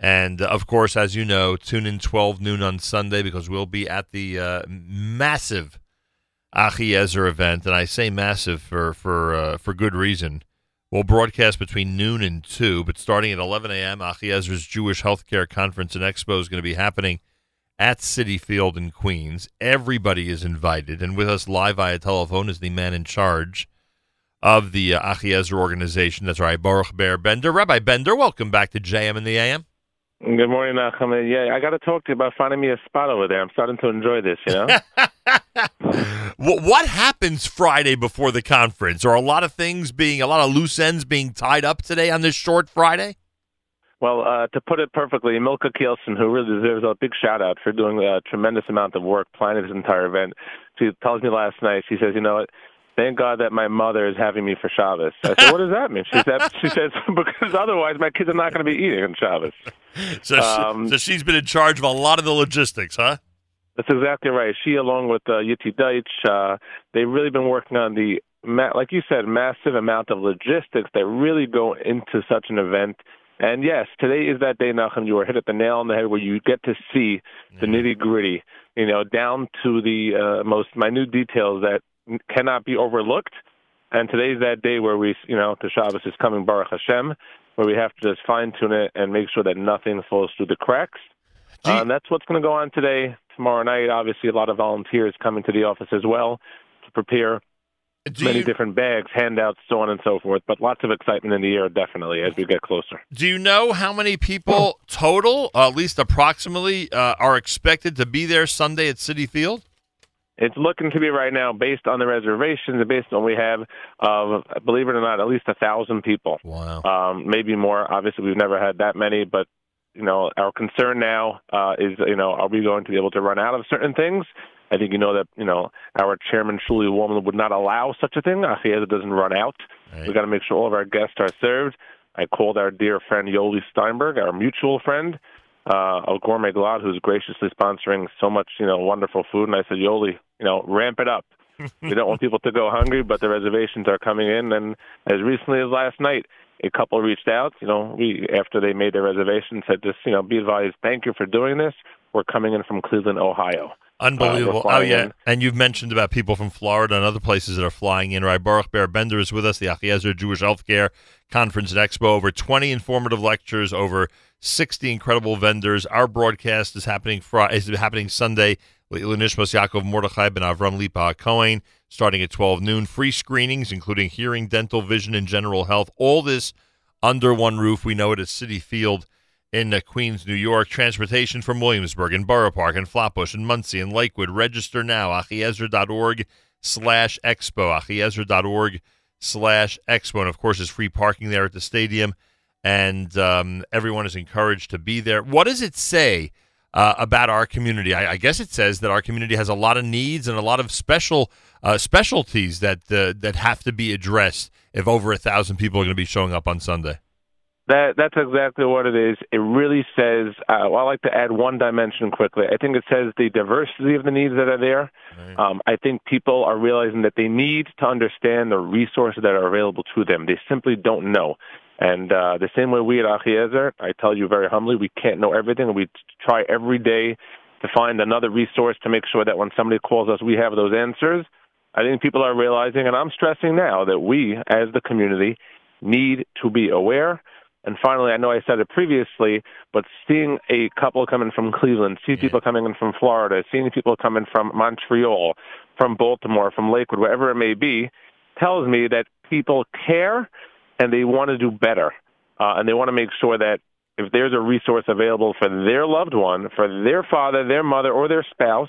And of course, as you know, tune in 12 noon on Sunday because we'll be at the uh, massive Achiezer event, and I say massive for for uh, for good reason. We'll broadcast between noon and two, but starting at 11 a.m., Achiezer's Jewish Healthcare Conference and Expo is going to be happening at Citi Field in Queens. Everybody is invited, and with us live via telephone is the man in charge of the uh, Achiezer organization. That's right, Baruch Ber Bender. Rabbi Bender, welcome back to JM in the AM. Good morning, Nachum. Yeah, I got to talk to you about finding me a spot over there. I'm starting to enjoy this, you know? what happens Friday before the conference? Are a lot of things being, a lot of loose ends being tied up today on this short Friday? Well, uh, to put it perfectly, Milka Kielsen, who really deserves a big shout out for doing a tremendous amount of work planning this entire event, she tells me last night, she says, you know what? Thank God that my mother is having me for Shabbos. I said, what does that mean? She said, she says, because otherwise my kids are not going to be eating on Shabbos. So, um, she, so she's been in charge of a lot of the logistics, huh? That's exactly right. She, along with uh, Yitti Deitch, uh, they've really been working on the, like you said, massive amount of logistics that really go into such an event. And yes, today is that day, Nachum. You were hit at the nail on the head where you get to see the nitty gritty, you know, down to the uh, most minute details that cannot be overlooked. And today's that day where we, you know, the Shabbos is coming, Baruch Hashem, where we have to just fine tune it and make sure that nothing falls through the cracks. Uh, and that's what's going to go on today. Tomorrow night, obviously, a lot of volunteers coming to the office as well to prepare do many you, different bags, handouts, so on and so forth. But lots of excitement in the air, definitely, as we get closer. Do you know how many people total, uh, at least approximately, uh, are expected to be there Sunday at Citi Field? It's looking to be right now, based on the reservations and based on what we have, of believe it or not, at least a thousand people. Wow. Um, maybe more. Obviously, we've never had that many, but you know, our concern now uh, is, you know, are we going to be able to run out of certain things? I think you know that you know our chairman Shuli Woolman would not allow such a thing. I see as it doesn't run out. Right. We got to make sure all of our guests are served. I called our dear friend Yoli Steinberg, our mutual friend, uh, of Gourmet Glatt, who's graciously sponsoring so much, you know, wonderful food. And I said, Yoli, you know, ramp it up. we don't want people to go hungry, but the reservations are coming in. And as recently as last night, a couple reached out. You know, we after they made their reservation said, just you know, be advised, thank you for doing this. We're coming in from Cleveland, Ohio. Unbelievable. Uh, oh, yeah. In. And you've mentioned about people from Florida and other places that are flying in, right? Baruch Ber Bender is with us, the Achiezer Jewish Healthcare Conference and Expo. Over 20 informative lectures, over 60 incredible vendors. Our broadcast is happening Friday, is happening Sunday. Lenishmas Yaakov Mordechai ben Avram Lipa Cohen, starting at 12 noon. Free screenings, including hearing, dental, vision, and general health. All this under one roof. We know it at Citi Field in uh, Queens, New York. Transportation from Williamsburg and Borough Park and Flatbush and Monsey and Lakewood. Register now. Achiezer.org slash expo. Achiezer.org slash expo. And of course, there's free parking there at the stadium. And um, everyone is encouraged to be there. What does it say uh, about our community? I, I, guess it says that our community has a lot of needs and a lot of special uh, specialties that uh, that have to be addressed if over a thousand people are going to be showing up on Sunday. That that's exactly what it is. It really says. Uh, well, I like to add one dimension quickly. I think it says the diversity of the needs that are there. Right. Um, I think people are realizing that they need to understand the resources that are available to them. They simply don't know. And uh, the same way we at Achiezer, I tell you very humbly, we can't know everything. We try every day to find another resource to make sure that when somebody calls us, we have those answers. I think people are realizing, and I'm stressing now, that we, as the community, need to be aware and finally, I know I said it previously, but seeing a couple coming from Cleveland, seeing yeah. people coming in from Florida, seeing people coming from Montreal, from Baltimore, from Lakewood, wherever it may be, tells me that people care and they want to do better. Uh, and they want to make sure that if there's a resource available for their loved one, for their father, their mother, or their spouse,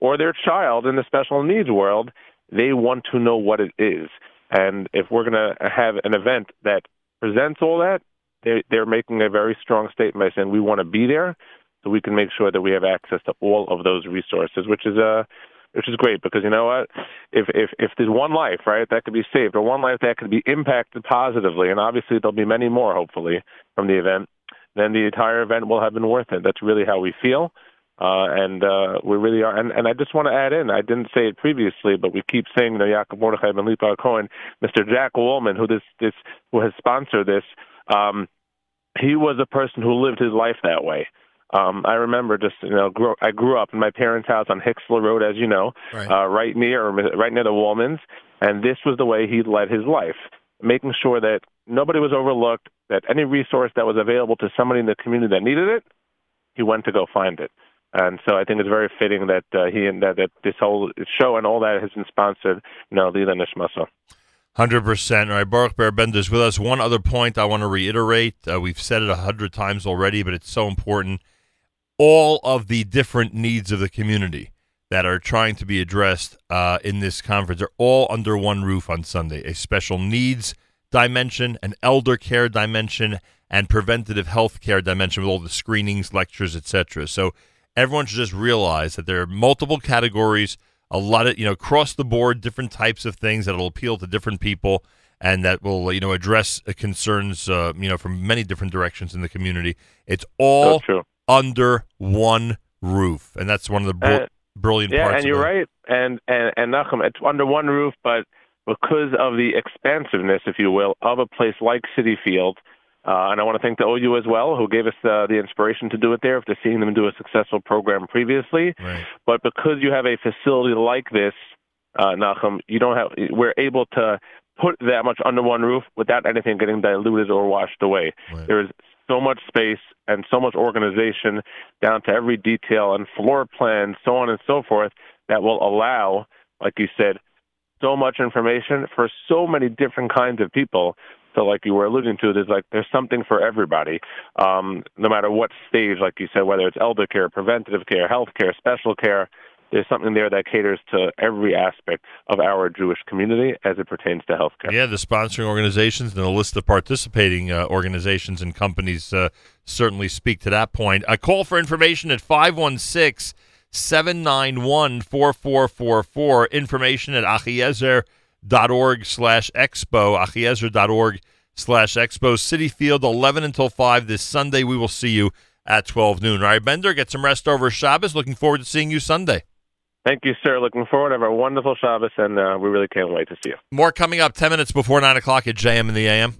or their child in the special needs world, they want to know what it is. And if we're going to have an event that presents all that, they're, they're making a very strong statement saying we want to be there so we can make sure that we have access to all of those resources, which is a uh, which is great because you know what? If if if there's one life, right, that could be saved, or one life that could be impacted positively, and obviously there'll be many more, hopefully, from the event, then the entire event will have been worth it. That's really how we feel. Uh, and uh, we really are. And, and I just want to add in, I didn't say it previously, but we keep saying, know, Yaakov Mordechai Ben Lipa Cohen, Mr. Jack Woolman, who this, this, who has sponsored this, um, he was a person who lived his life that way. Um, I remember just you know I grew up in my parents' house on Hicksville Road, as you know, right, uh, right near right near the Woolmans, and this was the way he led his life, making sure that nobody was overlooked, that any resource that was available to somebody in the community that needed it, he went to go find it. And so I think it's very fitting that uh, he and that, that this whole show and all that has been sponsored, you know, Lila Nishmasa. Hundred percent. All right, Baruch Ber Bender with us. One other point I want to reiterate. Uh, we've said it a hundred times already, but it's so important. All of the different needs of the community that are trying to be addressed uh, in this conference are all under one roof on Sunday. A special needs dimension, an elder care dimension, and preventative health care dimension with all the screenings, lectures, etc. So everyone should just realize that there are multiple categories a lot of you know across the board different types of things that will appeal to different people and that will you know address concerns uh, you know from many different directions in the community. It's all under one roof, and that's one of the br- uh, brilliant yeah, parts. Yeah, and you're right. And and and Nachum, it's under one roof, but because of the expansiveness, if you will, of a place like Citi Field, uh, and I want to thank the OU as well, who gave us uh, the inspiration to do it there after seeing them do a successful program previously. Right. But because you have a facility like this, uh, Nachum, you don't have. We're able to put that much under one roof without anything getting diluted or washed away. Right. There is so much space and so much organization down to every detail and floor plan, so on and so forth, that will allow, like you said, so much information for so many different kinds of people so, like you were alluding to, there's like there's something for everybody, um, no matter what stage, like you said, whether it's elder care, preventative care, health care, special care. There's something there that caters to every aspect of our Jewish community as it pertains to healthcare. Yeah, the sponsoring organizations and the list of participating uh, organizations and companies uh, certainly speak to that point. A call for information at 516 791 4444. Information at Achiezer.com dot org slash expo, achiezer.org slash expo. Citi Field, 11 until 5 this Sunday. We will see you at 12 noon. All right, Bender, get some rest over Shabbos. Looking forward to seeing you Sunday. Thank you, sir. Looking forward. Have a wonderful Shabbos, and uh, we really can't wait to see you. More coming up 10 minutes before 9 o'clock at JM in the AM.